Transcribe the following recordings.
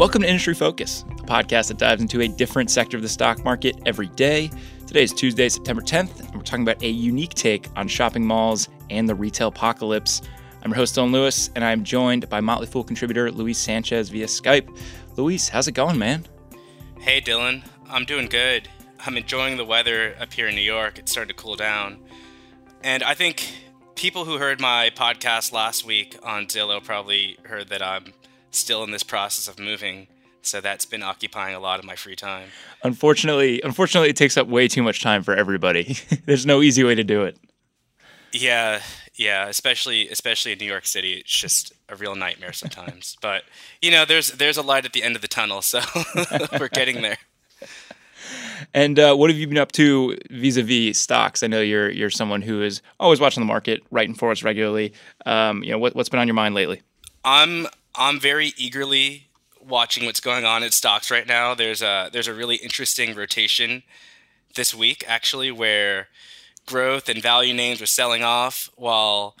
Welcome to Industry Focus, a podcast that dives into a different sector of the stock market every day. Today is Tuesday, September 10th, and we're talking about a unique take on shopping malls and the retail apocalypse. I'm your host, Dylan Lewis, and I'm joined by Motley Fool contributor Luis Sanchez via Skype. Luis, how's it going, man? Hey, Dylan. I'm doing good. I'm enjoying the weather up here in New York. It's starting to cool down. And I think people who heard my podcast last week on Zillow probably heard that I'm still in this process of moving. So that's been occupying a lot of my free time. Unfortunately, unfortunately, it takes up way too much time for everybody. There's no easy way to do it. Yeah, yeah, especially especially in New York City, it's just a real nightmare sometimes. but you know, there's there's a light at the end of the tunnel, so we're getting there. And uh, what have you been up to vis-a-vis stocks? I know you're you're someone who is always watching the market, writing for us regularly. Um, you know, what, what's been on your mind lately? I'm I'm very eagerly watching what's going on in stocks right now. There's a there's a really interesting rotation this week actually where growth and value names are selling off while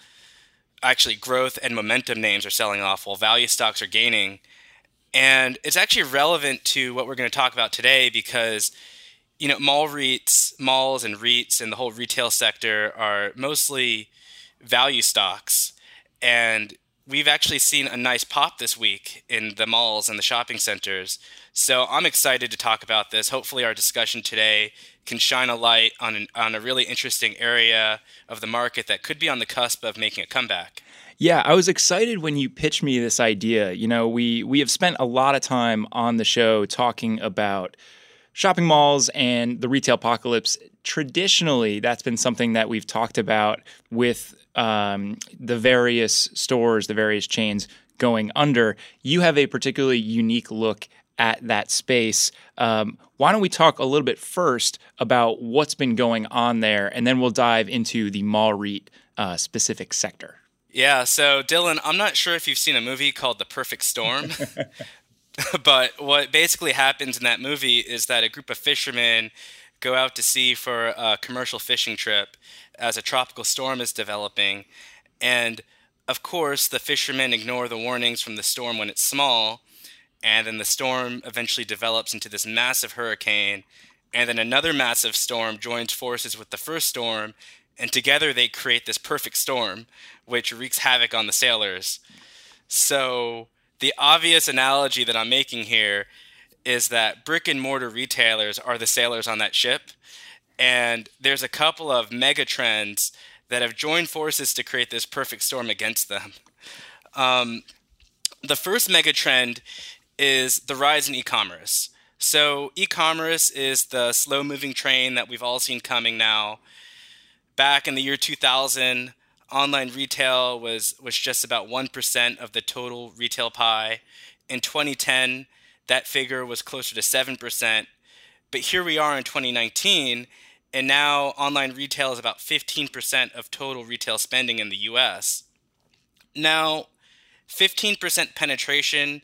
actually growth and momentum names are selling off while value stocks are gaining. And it's actually relevant to what we're going to talk about today because you know mall REITs, malls and REITs and the whole retail sector are mostly value stocks and we've actually seen a nice pop this week in the malls and the shopping centers. So I'm excited to talk about this. Hopefully, our discussion today can shine a light on, an, on a really interesting area of the market that could be on the cusp of making a comeback. Yeah, I was excited when you pitched me this idea. You know, we we have spent a lot of time on the show talking about shopping malls and the retail apocalypse. Traditionally, that's been something that we've talked about with um, the various stores, the various chains going under. You have a particularly unique look at that space. Um, why don't we talk a little bit first about what's been going on there, and then we'll dive into the mall REIT uh, specific sector. Yeah, so Dylan, I'm not sure if you've seen a movie called The Perfect Storm, but what basically happens in that movie is that a group of fishermen go out to sea for a commercial fishing trip as a tropical storm is developing. And of course, the fishermen ignore the warnings from the storm when it's small. And then the storm eventually develops into this massive hurricane. And then another massive storm joins forces with the first storm. And together they create this perfect storm, which wreaks havoc on the sailors. So, the obvious analogy that I'm making here is that brick and mortar retailers are the sailors on that ship. And there's a couple of mega trends that have joined forces to create this perfect storm against them. Um, the first mega trend is the rise in e commerce. So, e commerce is the slow moving train that we've all seen coming now. Back in the year 2000, online retail was, was just about 1% of the total retail pie. In 2010, that figure was closer to 7%. But here we are in 2019, and now online retail is about 15% of total retail spending in the US. Now, 15% penetration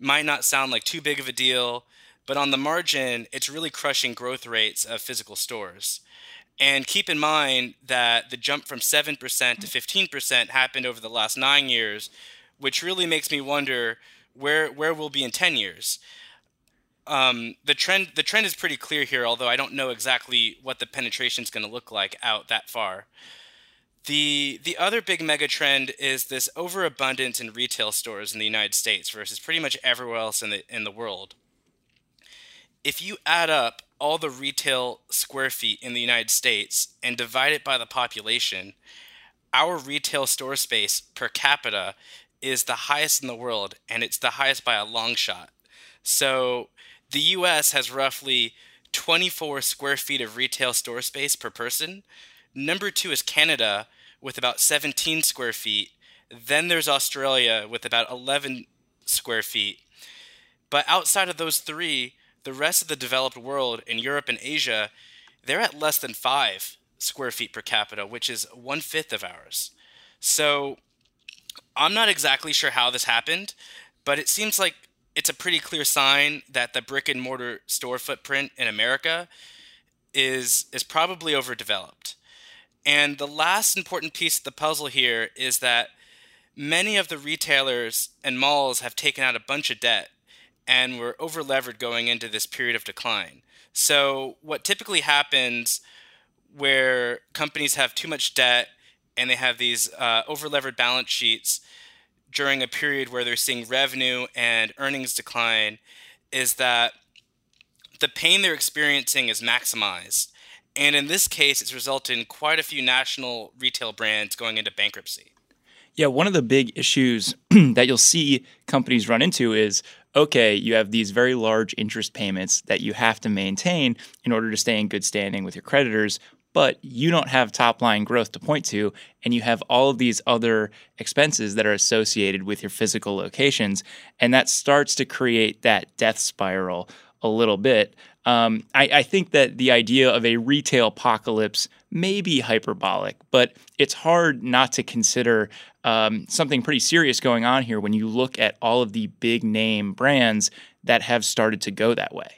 might not sound like too big of a deal, but on the margin, it's really crushing growth rates of physical stores. And keep in mind that the jump from 7% to 15% happened over the last nine years, which really makes me wonder where where we'll be in 10 years. Um, the trend the trend is pretty clear here, although I don't know exactly what the penetration is going to look like out that far. The the other big mega trend is this overabundance in retail stores in the United States versus pretty much everywhere else in the in the world. If you add up all the retail square feet in the United States and divide it by the population, our retail store space per capita is the highest in the world, and it's the highest by a long shot. So the US has roughly 24 square feet of retail store space per person. Number two is Canada with about 17 square feet. Then there's Australia with about 11 square feet. But outside of those three, the rest of the developed world in Europe and Asia, they're at less than five square feet per capita, which is one fifth of ours. So I'm not exactly sure how this happened, but it seems like it's a pretty clear sign that the brick and mortar store footprint in America is is probably overdeveloped. And the last important piece of the puzzle here is that many of the retailers and malls have taken out a bunch of debt and were over levered going into this period of decline. So, what typically happens where companies have too much debt and they have these uh, over levered balance sheets during a period where they're seeing revenue and earnings decline is that the pain they're experiencing is maximized. And in this case, it's resulted in quite a few national retail brands going into bankruptcy. Yeah, one of the big issues that you'll see companies run into is okay, you have these very large interest payments that you have to maintain in order to stay in good standing with your creditors, but you don't have top line growth to point to, and you have all of these other expenses that are associated with your physical locations. And that starts to create that death spiral a little bit. Um, I, I, think that the idea of a retail apocalypse may be hyperbolic, but it's hard not to consider um, something pretty serious going on here when you look at all of the big name brands that have started to go that way.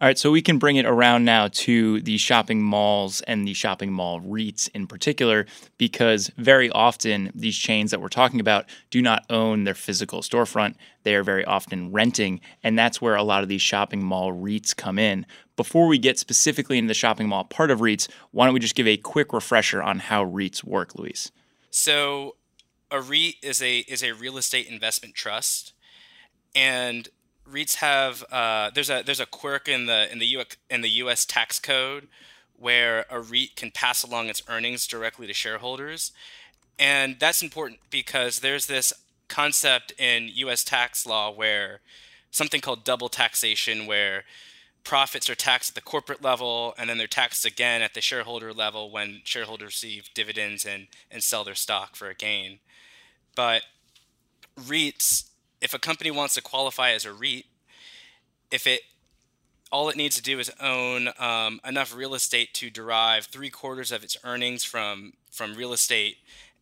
All right, so we can bring it around now to the shopping malls and the shopping mall REITs in particular, because very often these chains that we're talking about do not own their physical storefront. They are very often renting, and that's where a lot of these shopping mall REITs come in. Before we get specifically into the shopping mall part of REITs, why don't we just give a quick refresher on how REITs work, Luis? So, a REIT is a is a real estate investment trust, and REITs have uh, there's a there's a quirk in the in the U in the U.S. tax code where a REIT can pass along its earnings directly to shareholders, and that's important because there's this concept in U.S. tax law where something called double taxation, where profits are taxed at the corporate level and then they're taxed again at the shareholder level when shareholders receive dividends and, and sell their stock for a gain. But REITs if a company wants to qualify as a REIT, if it all it needs to do is own um, enough real estate to derive three quarters of its earnings from from real estate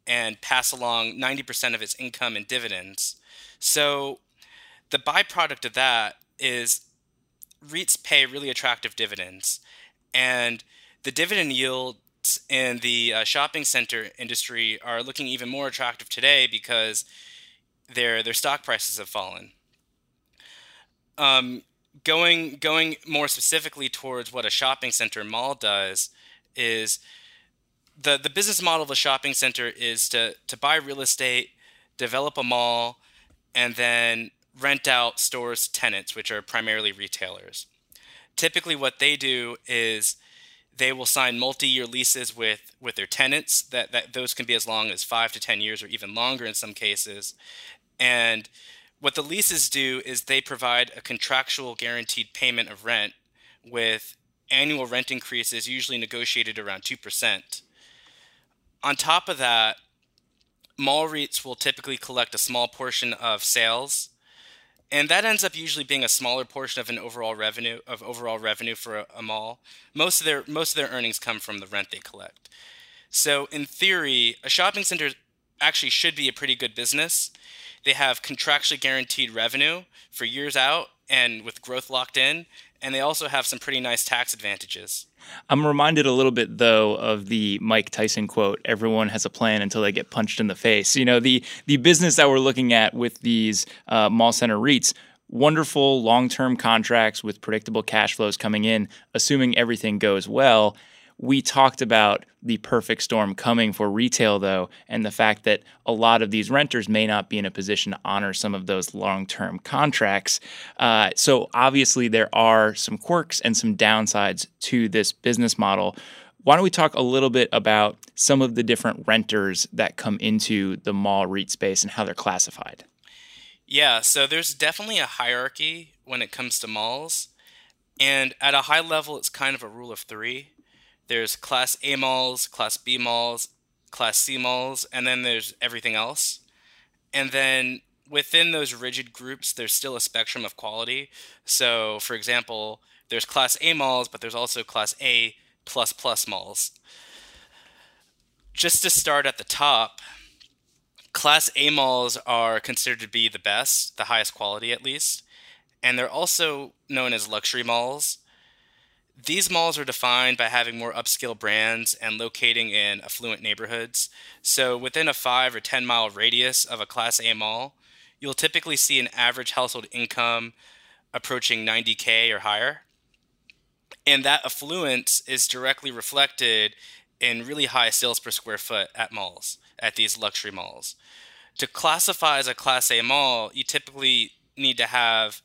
and pass along 90% of its income in dividends. So the byproduct of that is REITs pay really attractive dividends. And the dividend yields in the uh, shopping center industry are looking even more attractive today because their their stock prices have fallen. Um, going going more specifically towards what a shopping center mall does is the the business model of a shopping center is to to buy real estate, develop a mall, and then rent out stores to tenants, which are primarily retailers. Typically, what they do is they will sign multi-year leases with with their tenants that, that those can be as long as five to ten years or even longer in some cases and what the leases do is they provide a contractual guaranteed payment of rent with annual rent increases usually negotiated around 2%. On top of that, mall REITs will typically collect a small portion of sales and that ends up usually being a smaller portion of an overall revenue of overall revenue for a, a, mall. Most of their most of their earnings come from the rent they collect. So in theory, a shopping center actually should be a pretty good business. They have contractually guaranteed revenue for years out and with growth locked in, and they also have some pretty nice tax advantages. I'm reminded a little bit though of the Mike Tyson quote, everyone has a plan until they get punched in the face. You know, the the business that we're looking at with these uh, mall center REITs wonderful long-term contracts with predictable cash flows coming in assuming everything goes well we talked about the perfect storm coming for retail, though, and the fact that a lot of these renters may not be in a position to honor some of those long term contracts. Uh, so, obviously, there are some quirks and some downsides to this business model. Why don't we talk a little bit about some of the different renters that come into the mall REIT space and how they're classified? Yeah, so there's definitely a hierarchy when it comes to malls. And at a high level, it's kind of a rule of three there's class A malls, class B malls, class C malls, and then there's everything else. And then within those rigid groups, there's still a spectrum of quality. So, for example, there's class A malls, but there's also class A plus plus malls. Just to start at the top, class A malls are considered to be the best, the highest quality at least. And they're also known as luxury malls. These malls are defined by having more upscale brands and locating in affluent neighborhoods. So, within a 5 or 10 mile radius of a Class A mall, you'll typically see an average household income approaching 90K or higher. And that affluence is directly reflected in really high sales per square foot at malls, at these luxury malls. To classify as a Class A mall, you typically need to have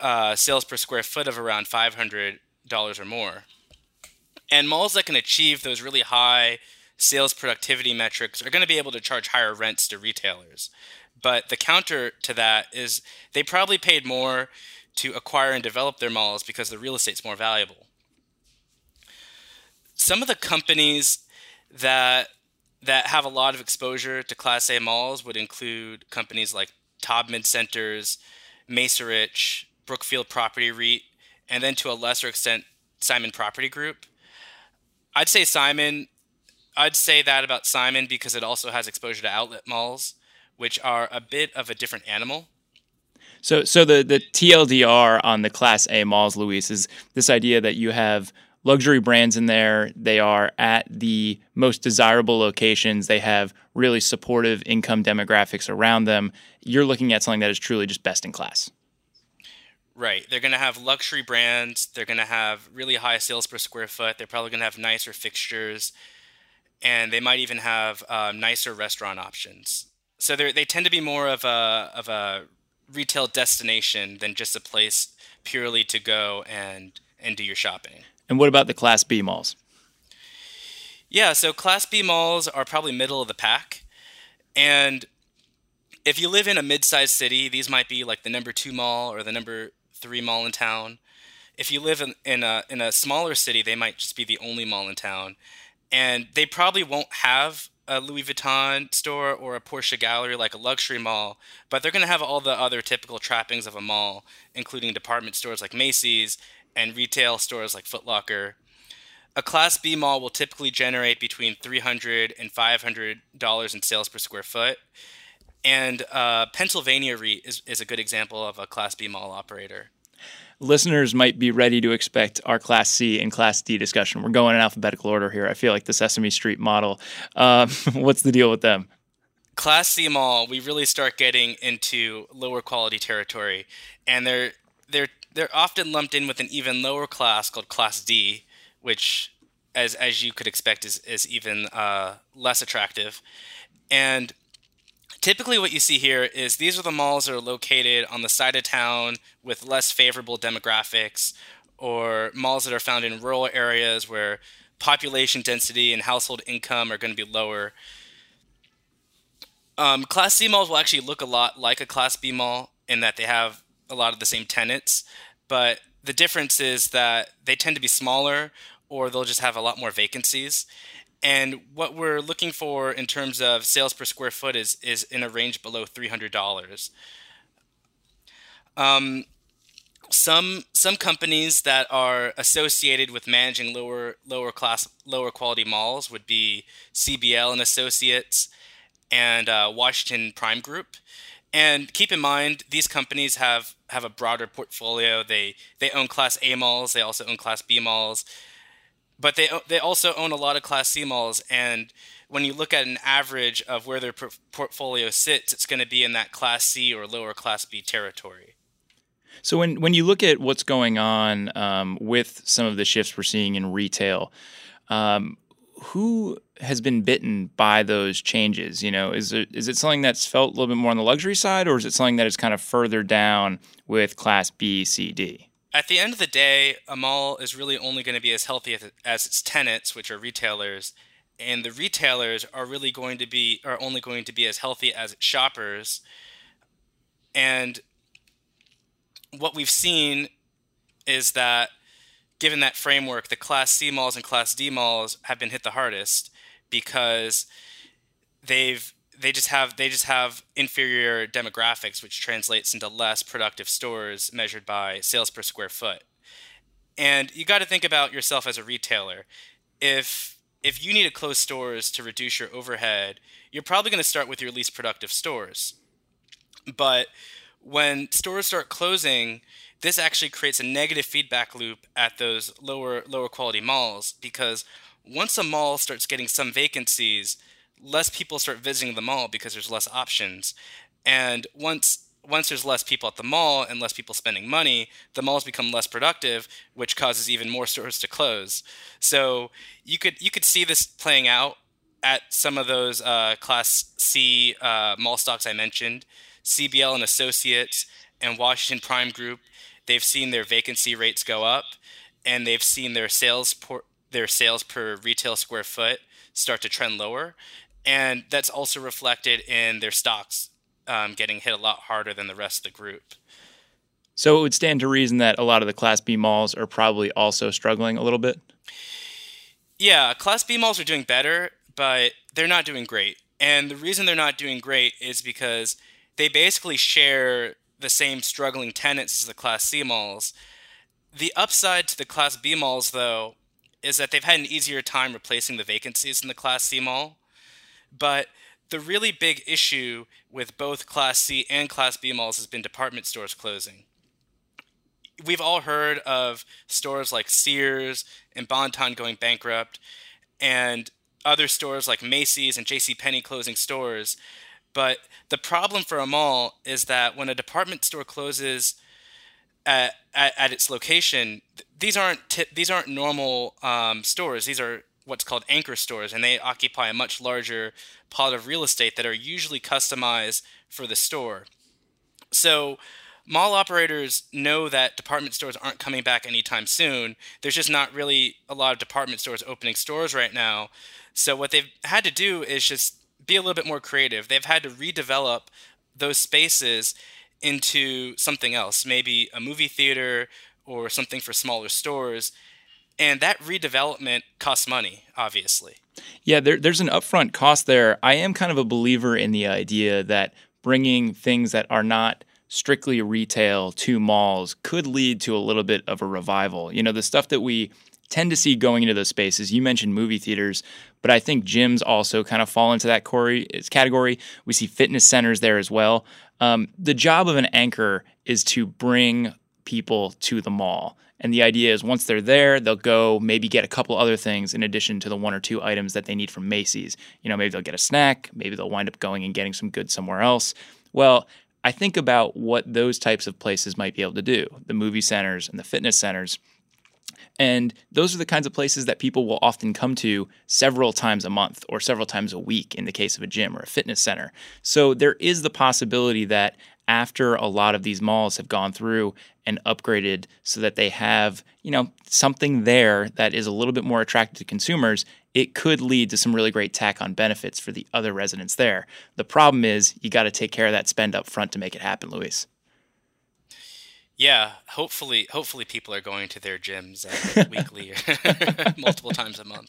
uh, sales per square foot of around 500 dollars or more. And malls that can achieve those really high sales productivity metrics are going to be able to charge higher rents to retailers. But the counter to that is they probably paid more to acquire and develop their malls because the real estate's more valuable. Some of the companies that that have a lot of exposure to Class A malls would include companies like Taubman Centers, Macerich, Brookfield Property REIT, and then to a lesser extent, Simon Property Group. I'd say Simon. I'd say that about Simon because it also has exposure to outlet malls, which are a bit of a different animal. So, so the the TLDR on the Class A malls, Luis, is this idea that you have luxury brands in there. They are at the most desirable locations. They have really supportive income demographics around them. You're looking at something that is truly just best in class. Right. They're going to have luxury brands. They're going to have really high sales per square foot. They're probably going to have nicer fixtures. And they might even have uh, nicer restaurant options. So they tend to be more of a, of a retail destination than just a place purely to go and, and do your shopping. And what about the Class B malls? Yeah, so Class B malls are probably middle of the pack. And if you live in a mid-sized city, these might be like the number two mall or the number three mall in town. If you live in, in a in a smaller city, they might just be the only mall in town, and they probably won't have a Louis Vuitton store or a Porsche gallery like a luxury mall, but they're going to have all the other typical trappings of a mall, including department stores like Macy's and retail stores like Foot Locker. A Class B mall will typically generate between $300 and $500 in sales per square foot, and uh, Pennsylvania REIT is, is a good example of a Class B mall operator. Listeners might be ready to expect our Class C and Class D discussion. We're going in alphabetical order here. I feel like the Sesame Street model. Uh, what's the deal with them? Class C mall, we really start getting into lower quality territory, and they're they're they're often lumped in with an even lower class called Class D, which, as as you could expect, is is even uh, less attractive. And typically what you see here is these are the malls that are located on the side of town with less favorable demographics or malls that are found in rural areas where population density and household income are going to be lower. Um, class C malls will actually look a lot like a Class B mall in that they have a lot of the same tenants, but the difference is that they tend to be smaller or they'll just have a lot more vacancies. And what we're looking for in terms of sales per square foot is is in a range below three hundred dollars. Um, some some companies that are associated with managing lower lower class lower quality malls would be CBL and Associates, and uh, Washington Prime Group. And keep in mind, these companies have, have a broader portfolio. They they own Class A malls. They also own Class B malls, but they they also own a lot of Class C malls. And when you look at an average of where their portfolio sits, it's going to be in that Class C or lower Class B territory. So when when you look at what's going on um, with some of the shifts we're seeing in retail, um, who has been bitten by those changes? You know, is it is it something that's felt a little bit more on the luxury side, or is it something that is kind of further down with Class B, C, D? At the end of the day, a mall is really only going to be as healthy as, as its tenants, which are retailers, and the retailers are really going to be are only going to be as healthy as its shoppers. And what we've seen is that given that framework, the Class C malls and Class D malls have been hit the hardest because they've they just have they just have inferior demographics, which translates into less productive stores measured by sales per square foot. And you got to think about yourself as a retailer. If if you need to close stores to reduce your overhead, you're probably going to start with your least productive stores. But when stores start closing, this actually creates a negative feedback loop at those lower lower quality malls because once a mall starts getting some vacancies, less people start visiting the mall because there's less options. And once once there's less people at the mall and less people spending money, the malls become less productive, which causes even more stores to close. So you could you could see this playing out at some of those uh, Class C uh, mall stocks I mentioned, CBL and Associates and Washington Prime Group. They've seen their vacancy rates go up, and they've seen their sales por- their sales per retail square foot start to trend lower. And that's also reflected in their stocks um, getting hit a lot harder than the rest of the group. So it would stand to reason that a lot of the Class B malls are probably also struggling a little bit? Yeah, Class B malls are doing better, but they're not doing great. And the reason they're not doing great is because they basically share the same struggling tenants as the Class C malls. The upside to the Class B malls, though, is that they've had an easier time replacing the vacancies in the Class C mall. But the really big issue with both Class C and Class B malls has been department stores closing. We've all heard of stores like Sears and Bon-Ton going bankrupt, and other stores like Macy's and J.C. Penney closing stores. But the problem for a mall is that when a department store closes at, at, at its location, these aren't t- these aren't normal um, stores. These are what's called anchor stores, and they occupy a much larger plot of real estate that are usually customized for the store. So, mall operators know that department stores aren't coming back anytime soon. There's just not really a lot of department stores opening stores right now. So, what they've had to do is just be a little bit more creative. They've had to redevelop those spaces into something else, maybe a movie theater or something for smaller stores. And that redevelopment costs money, obviously. Yeah, there, there's an upfront cost there. I am kind of a believer in the idea that bringing things that are not strictly retail to malls could lead to a little bit of a revival. You know, the stuff that we tend to see going into those spaces. You mentioned movie theaters, but I think gyms also kind of fall into that category. We see fitness centers there as well. Um, the job of an anchor is to bring people to the mall. And the idea is once they're there, they'll go maybe get a couple other things in addition to the one or two items that they need from Macy's. You know, maybe they'll get a snack, maybe they'll wind up going and getting some goods somewhere else. Well, I think about what those types of places might be able to do the movie centers and the fitness centers. And those are the kinds of places that people will often come to several times a month or several times a week in the case of a gym or a fitness center. So there is the possibility that after a lot of these malls have gone through and upgraded so that they have, you know, something there that is a little bit more attractive to consumers, it could lead to some really great tack on benefits for the other residents there. The problem is you got to take care of that spend up front to make it happen, Luis. Yeah, hopefully, hopefully people are going to their gyms uh, weekly, multiple times a month.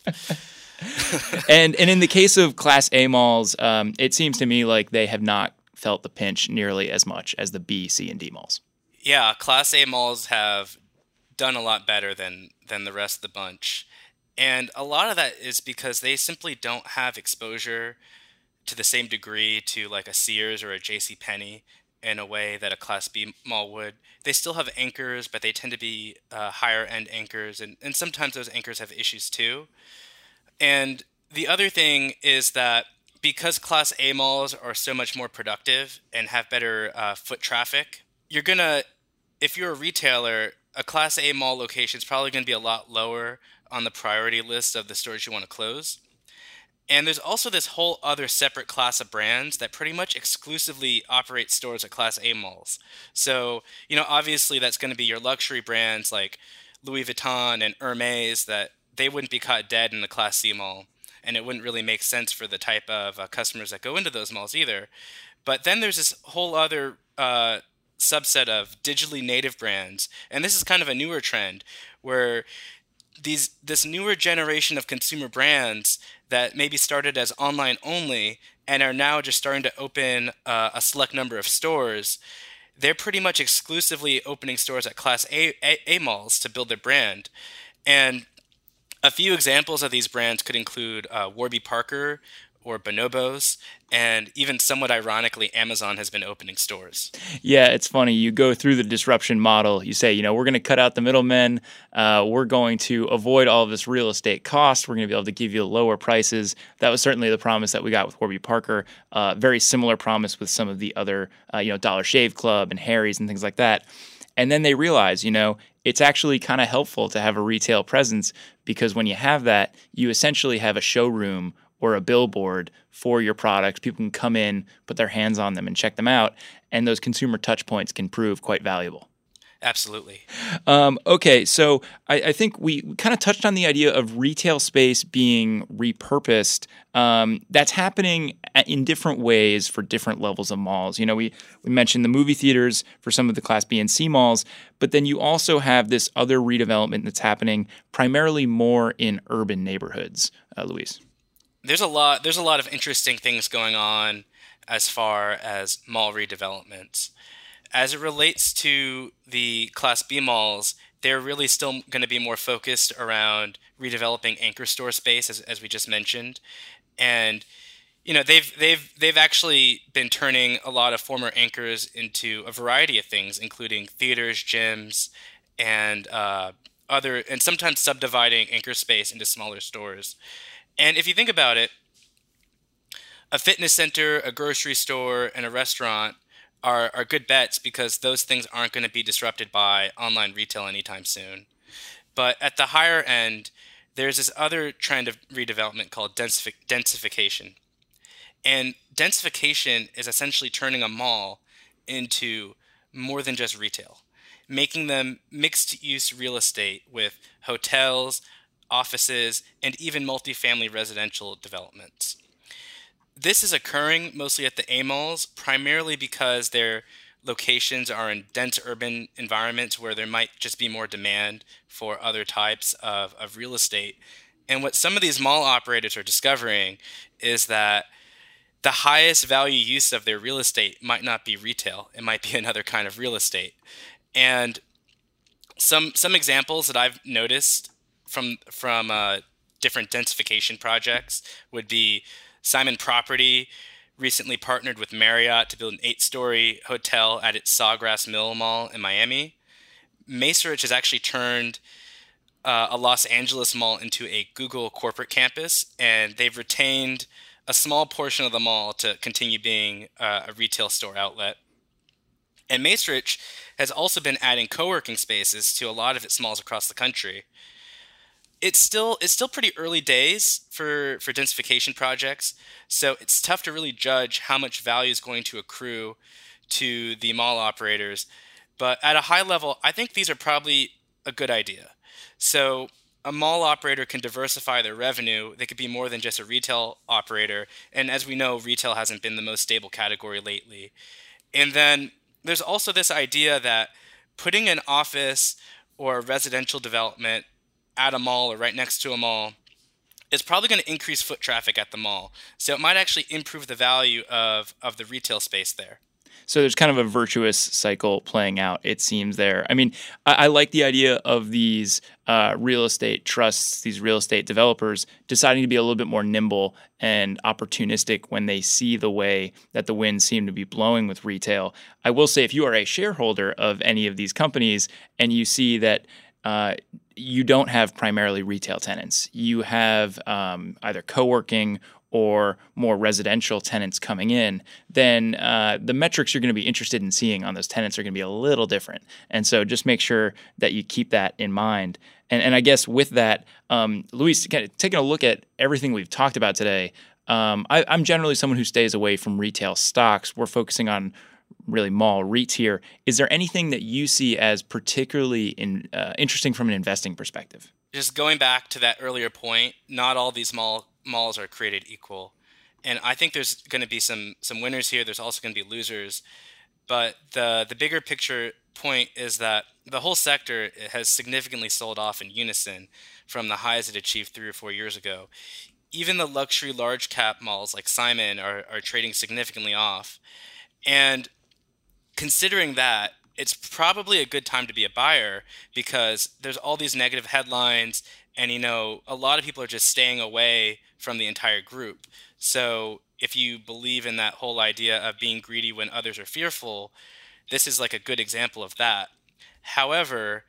and and in the case of Class A malls, um, it seems to me like they have not felt the pinch nearly as much as the B, C, and D malls. Yeah, Class A malls have done a lot better than than the rest of the bunch, and a lot of that is because they simply don't have exposure to the same degree to like a Sears or a J.C. Penney in a way that a Class B mall would. They still have anchors, but they tend to be uh, higher end anchors, and, and sometimes those anchors have issues too. And the other thing is that because Class A malls are so much more productive and have better uh, foot traffic, you're gonna, if you're a retailer, a Class A mall location is probably to be a lot lower on the priority list of the stores you want to close. And there's also this whole other separate class of brands that pretty much exclusively operate stores at Class A malls. So, you know, obviously that's going to be your luxury brands like Louis Vuitton and Hermes that they wouldn't be caught dead in the Class C mall. And it wouldn't really make sense for the type of uh, customers that go into those malls either. But then there's this whole other uh, subset of digitally native brands. And this is kind of a newer trend where these this newer generation of consumer brands that maybe started as online only and are now just starting to open uh, a select number of stores they're pretty much exclusively opening stores at class a, a, a malls to build their brand and a few examples of these brands could include uh, warby parker or bonobos and even somewhat ironically amazon has been opening stores. Yeah it's funny. You go through the disruption model. You say you know we're going to cut out the middlemen. Uh, we're going to avoid all of this real estate cost. We're going to be able to give you lower prices. That was certainly the promise that we got with warby parker. Uh, very similar promise with some of the other uh, you know dollar shave club and harry's and things like that and then they realize you know it's actually kind of helpful to have a retail presence because when you have that you essentially have a showroom or a billboard for your products. People can come in, put their hands on them, and check them out. And those consumer touch points can prove quite valuable. Absolutely. Um, okay, so I, I, think we kind of touched on the idea of retail space being repurposed. Um, that's happening in different ways for different levels of malls. You know, we, we mentioned the movie theaters for some of the Class B and C malls, but then you also have this other redevelopment that's happening primarily more in urban neighborhoods. Uh, Luis there's a lot there's a lot of interesting things going on as far as mall redevelopments. As it relates to the Class B malls, they're really still going to be more focused around redeveloping anchor store space, as, as we just mentioned, and you know they've they've they've actually been turning a lot of former anchors into a variety of things, including theaters, gyms, and uh, other, and sometimes subdividing anchor space into smaller stores. And if you think about it, a fitness center, a grocery store, and a restaurant are, are good bets because those things aren't going to be disrupted by online retail anytime soon. But at the higher end, there's this other trend of redevelopment called densifi- densification. And densification is essentially turning a mall into more than just retail, making them mixed use real estate with hotels, offices, and even multifamily residential developments. This is occurring mostly at the A malls, primarily because their locations are in dense urban environments where there might just be more demand for other types of, of real estate. And what some of these mall operators are discovering is that the highest value use of their real estate might not be retail, it might be another kind of real estate. And some some examples that I've noticed from from uh, different densification projects would be Simon Property recently partnered with Marriott to build an eight-story hotel at its Sawgrass Mill Mall in Miami. Macerich has actually turned uh, a Los Angeles mall into a Google corporate campus, and they've retained a small portion of the mall to continue being uh, a retail store outlet. And Macerich has also been adding co-working spaces to a lot of its malls across the country it's still it's still pretty early days for for densification projects, so it's tough to really judge how much value is going to accrue to the mall operators. But at a high level, I think these are probably a good idea. So a mall operator can diversify their revenue. They could be more than just a retail operator. And as we know, retail hasn't been the most stable category lately. And then there's also this idea that putting an office or a residential development at a mall or right next to a mall is probably going to increase foot traffic at the mall. So it might actually improve the value of, of the retail space there. So there's kind of a virtuous cycle playing out, it seems there. I mean, I, I like the idea of these uh, real estate trusts, these real estate developers deciding to be a little bit more nimble and opportunistic when they see the way that the winds seem to be blowing with retail. I will say, if you are a shareholder of any of these companies and you see that uh, you don't have primarily retail tenants, you have um, either co working or more residential tenants coming in, then uh, the metrics you're going to be interested in seeing on those tenants are going to be a little different. And so just make sure that you keep that in mind. And, and I guess with that, um, Luis, kind of taking a look at everything we've talked about today, um, I, I'm generally someone who stays away from retail stocks. We're focusing on really mall REITs here. Is there anything that you see as particularly in, uh, interesting from an investing perspective? Just going back to that earlier point, not all these mall malls are created equal. And I think there's going to be some some winners here. There's also going to be losers. But the the bigger picture point is that the whole sector has significantly sold off in unison from the highs it achieved three or four years ago. Even the luxury large cap malls like Simon are, are trading significantly off. And considering that, it's probably a good time to be a buyer because there's all these negative headlines and you know a lot of people are just staying away from the entire group. So if you believe in that whole idea of being greedy when others are fearful this is like a good example of that. However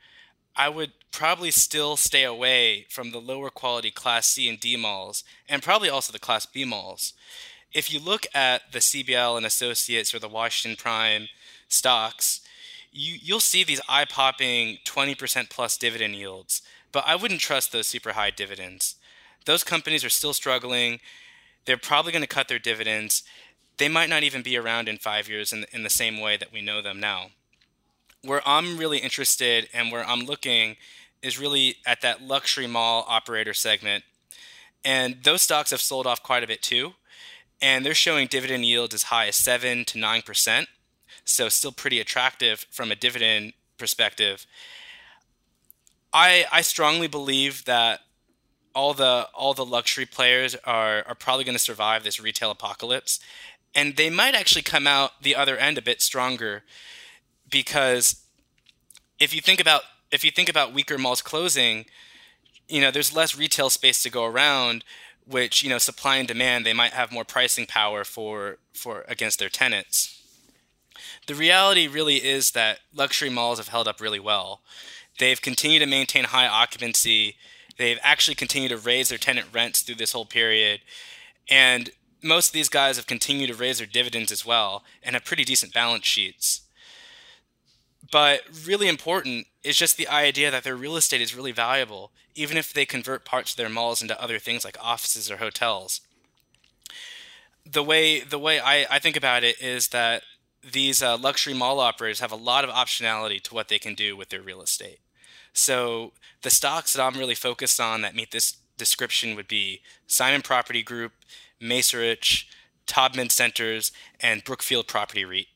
i would probably still stay away from the lower quality class c and d malls and probably also the class b malls. If you look at the cbl and associates or the washington prime stocks you, you'll see these eye-popping 20% plus dividend yields but I wouldn't trust those super high dividends. Those companies are still struggling. They're probably going to cut their dividends. They might not even be around in five years in, in the same way that we know them now. Where I'm really interested and where I'm looking is really at that luxury mall operator segment. And those stocks have sold off quite a bit too. And they're showing dividend yields as high as 7 to 9%. So, still pretty attractive from a dividend perspective. I I strongly believe that all the all the luxury players are are probably going to survive this retail apocalypse, and they might actually come out the other end a bit stronger, because if you think about if you think about weaker malls closing, you know there's less retail space to go around, which you know supply and demand they might have more pricing power for for against their tenants. The reality really is that luxury malls have held up really well. They've continued to maintain high occupancy. They've actually continued to raise their tenant rents through this whole period. And most of these guys have continued to raise their dividends as well and have pretty decent balance sheets. But really important is just the idea that their real estate is really valuable, even if they convert parts of their malls into other things like offices or hotels. The way the way I, I think about it is that these uh, luxury mall operators have a lot of optionality to what they can do with their real estate. So the stocks that I'm really focused on that meet this description would be Simon Property Group, Macerich, Taubman Centers, and Brookfield Property REIT.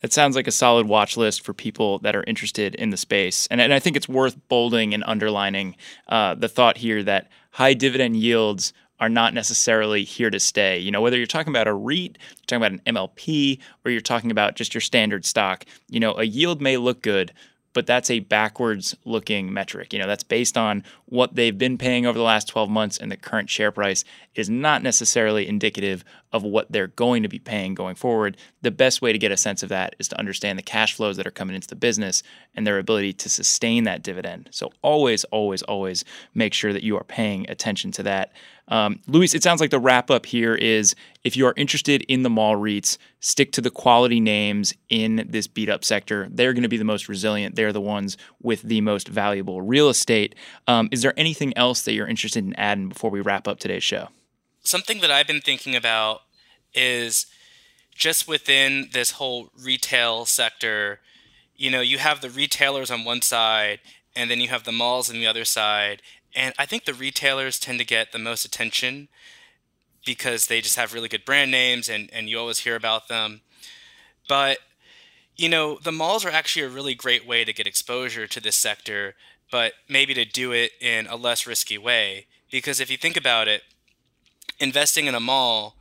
That sounds like a solid watch list for people that are interested in the space. And, and I think it's worth bolding and underlining uh, the thought here that high dividend yields are not necessarily here to stay. You know, whether you're talking about a REIT, talking about an MLP, or you're talking about just your standard stock, you know, a yield may look good, but that's a backwards looking metric. You know, that's based on what they've been paying over the last 12 months and the current share price is not necessarily indicative of what they're going to be paying going forward. The best way to get a sense of that is to understand the cash flows that are coming into the business and their ability to sustain that dividend. So always, always, always make sure that you are paying attention to that. Um, Luis, it sounds like the wrap up here is if you are interested in the mall REITs, stick to the quality names in this beat up sector. They're going to be the most resilient. They're the ones with the most valuable real estate. Um, is there anything else that you're interested in adding before we wrap up today's show? Something that I've been thinking about is just within this whole retail sector, you know, you have the retailers on one side and then you have the malls on the other side. And I think the retailers tend to get the most attention because they just have really good brand names and, and you always hear about them. But, you know, the malls are actually a really great way to get exposure to this sector, but maybe to do it in a less risky way. Because if you think about it, investing in a mall,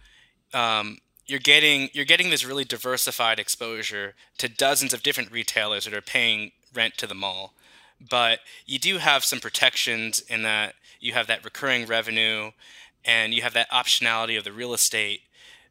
um, you're getting you're getting this really diversified exposure to dozens of different retailers that are paying rent to the mall. But you do have some protections in that you have that recurring revenue and you have that optionality of the real estate.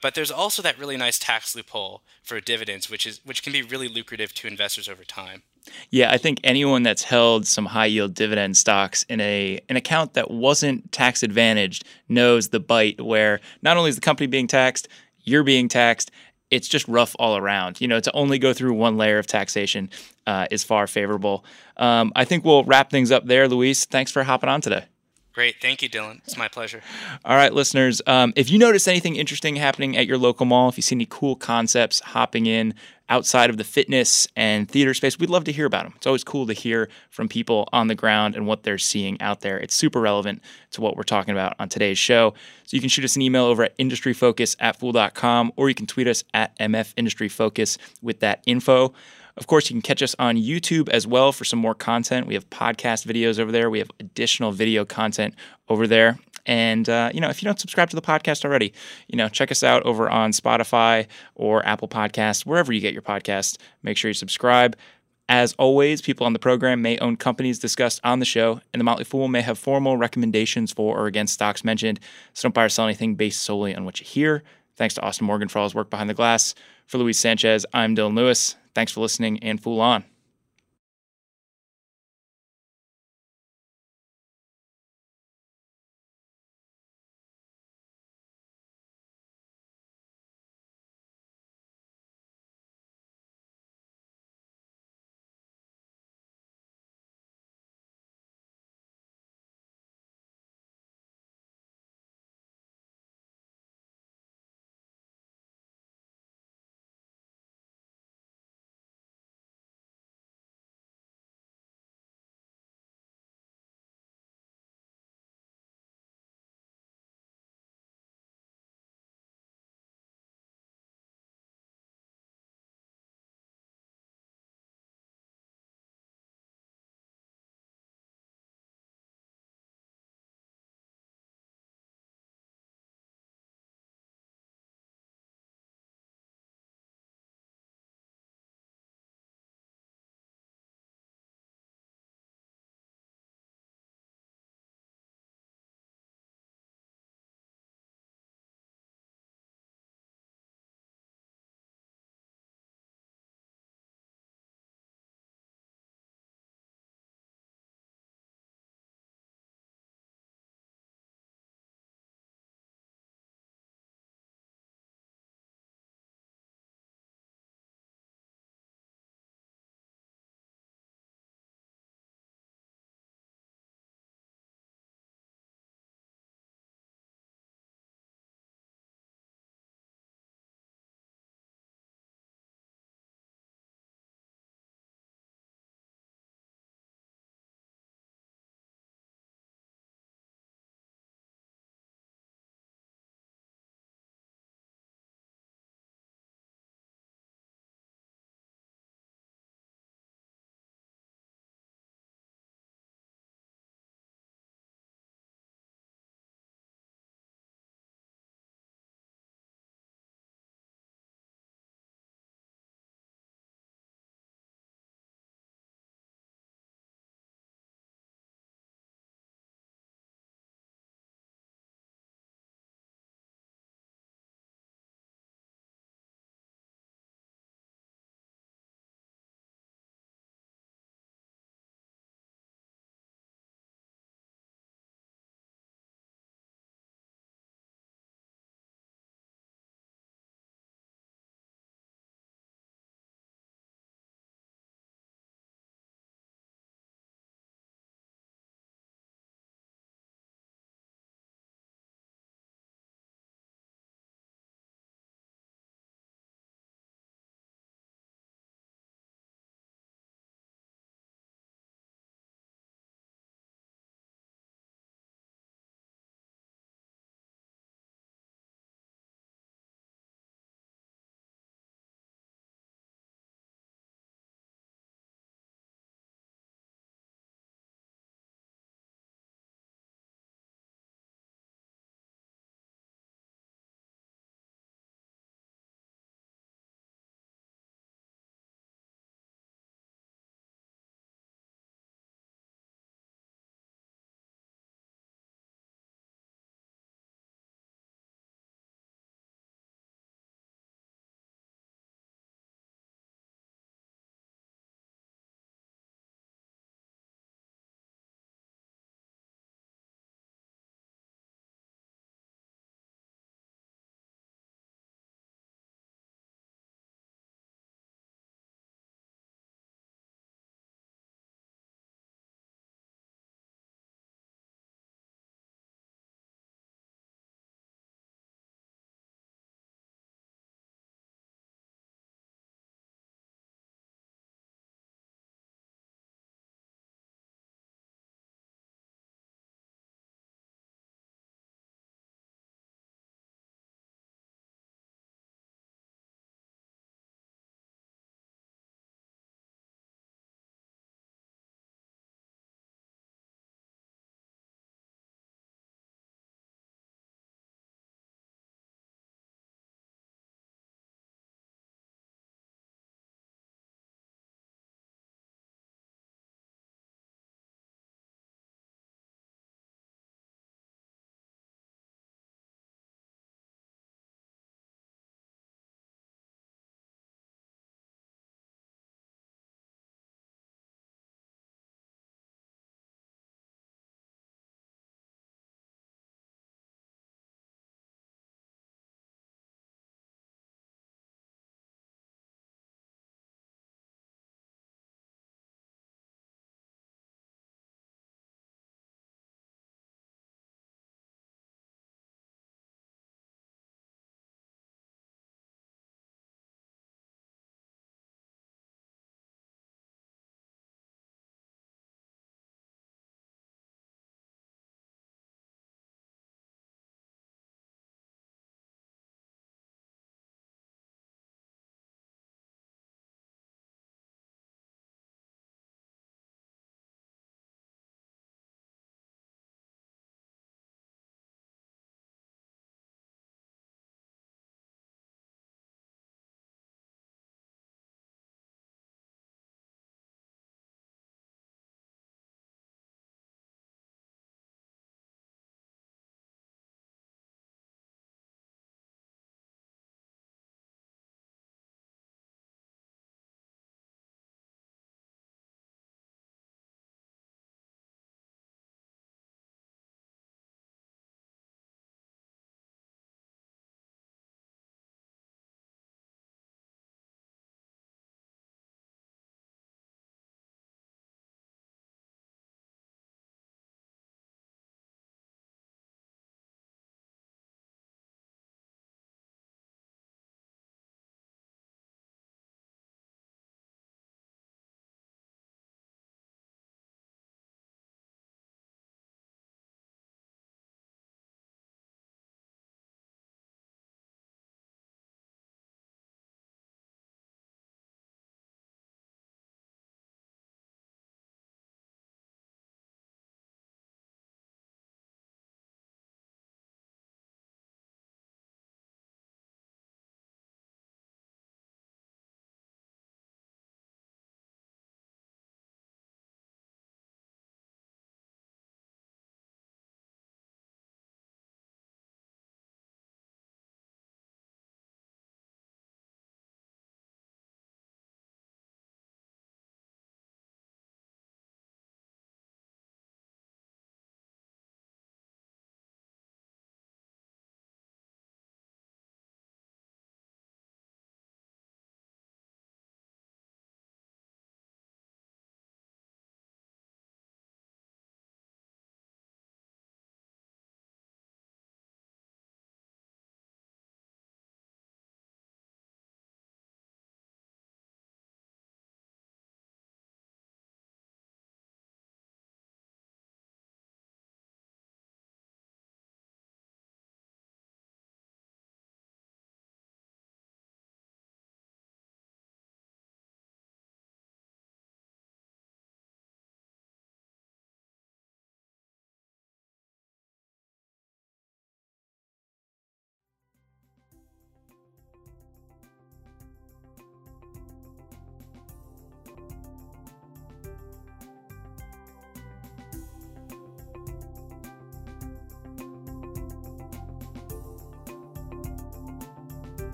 But there's also that really nice tax loophole for dividends, which is which can be really lucrative to investors over time. Yeah, I think anyone that's held some high yield dividend stocks in a an account that wasn't tax advantaged knows the bite where not only is the company being taxed, you're being taxed. It's just rough all around. You know, to only go through one layer of taxation uh, is far favorable. Um, I think we'll wrap things up there, Luis. Thanks for hopping on today. Great. Thank you, Dylan. It's my pleasure. All right, listeners. Um, if you notice anything interesting happening at your local mall, if you see any cool concepts hopping in outside of the fitness and theater space, we'd love to hear about them. It's always cool to hear from people on the ground and what they're seeing out there. It's super relevant to what we're talking about on today's show. So you can shoot us an email over at industryfocus at fool.com or you can tweet us at mfindustryfocus with that info. Of course, you can catch us on YouTube as well for some more content. We have podcast videos over there. We have additional video content over there. And uh, you know, if you don't subscribe to the podcast already, you know, check us out over on Spotify or Apple Podcasts, wherever you get your podcast. Make sure you subscribe. As always, people on the program may own companies discussed on the show, and the Motley Fool may have formal recommendations for or against stocks mentioned. So don't buy or sell anything based solely on what you hear. Thanks to Austin Morgan for all his work behind the glass. For Luis Sanchez, I'm Dylan Lewis. Thanks for listening and Fool On.